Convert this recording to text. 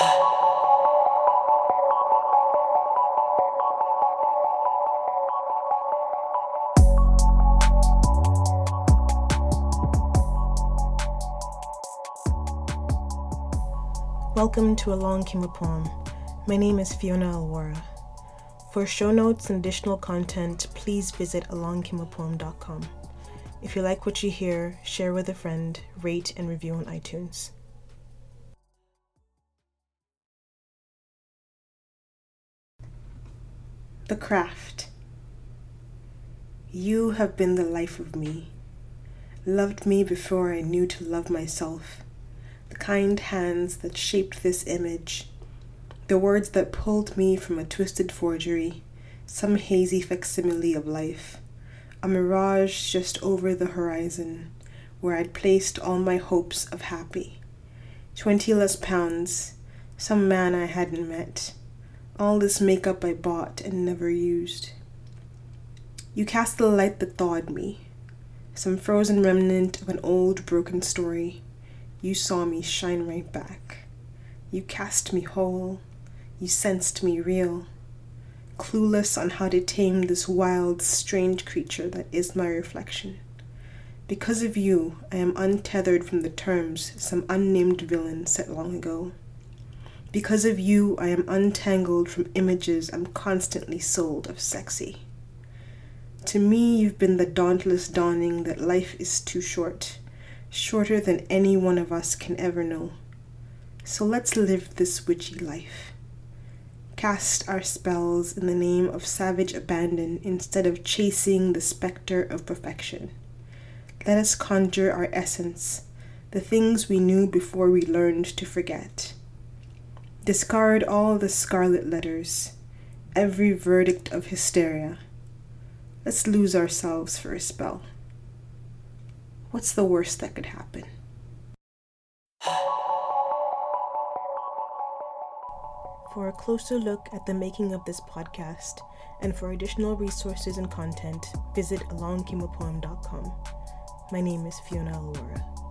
Welcome to Along Came a Poem. My name is Fiona Alwara. For show notes and additional content, please visit alongcameapoem.com. If you like what you hear, share with a friend, rate and review on iTunes. The Craft. You have been the life of me, loved me before I knew to love myself the kind hands that shaped this image, the words that pulled me from a twisted forgery, some hazy facsimile of life, a mirage just over the horizon, where I'd placed all my hopes of happy. Twenty less pounds, some man I hadn't met, all this makeup I bought and never used. You cast the light that thawed me, some frozen remnant of an old broken story you saw me shine right back. You cast me whole. You sensed me real. Clueless on how to tame this wild, strange creature that is my reflection. Because of you, I am untethered from the terms some unnamed villain set long ago. Because of you, I am untangled from images I'm constantly sold of sexy. To me, you've been the dauntless dawning that life is too short shorter than any one of us can ever know. So let's live this witchy life. Cast our spells in the name of savage abandon instead of chasing the specter of perfection. Let us conjure our essence, the things we knew before we learned to forget. Discard all the scarlet letters, every verdict of hysteria. Let's lose ourselves for a spell. What's the worst that could happen? For a closer look at the making of this podcast and for additional resources and content, visit alongcameapoem.com. My name is Fiona Alwara.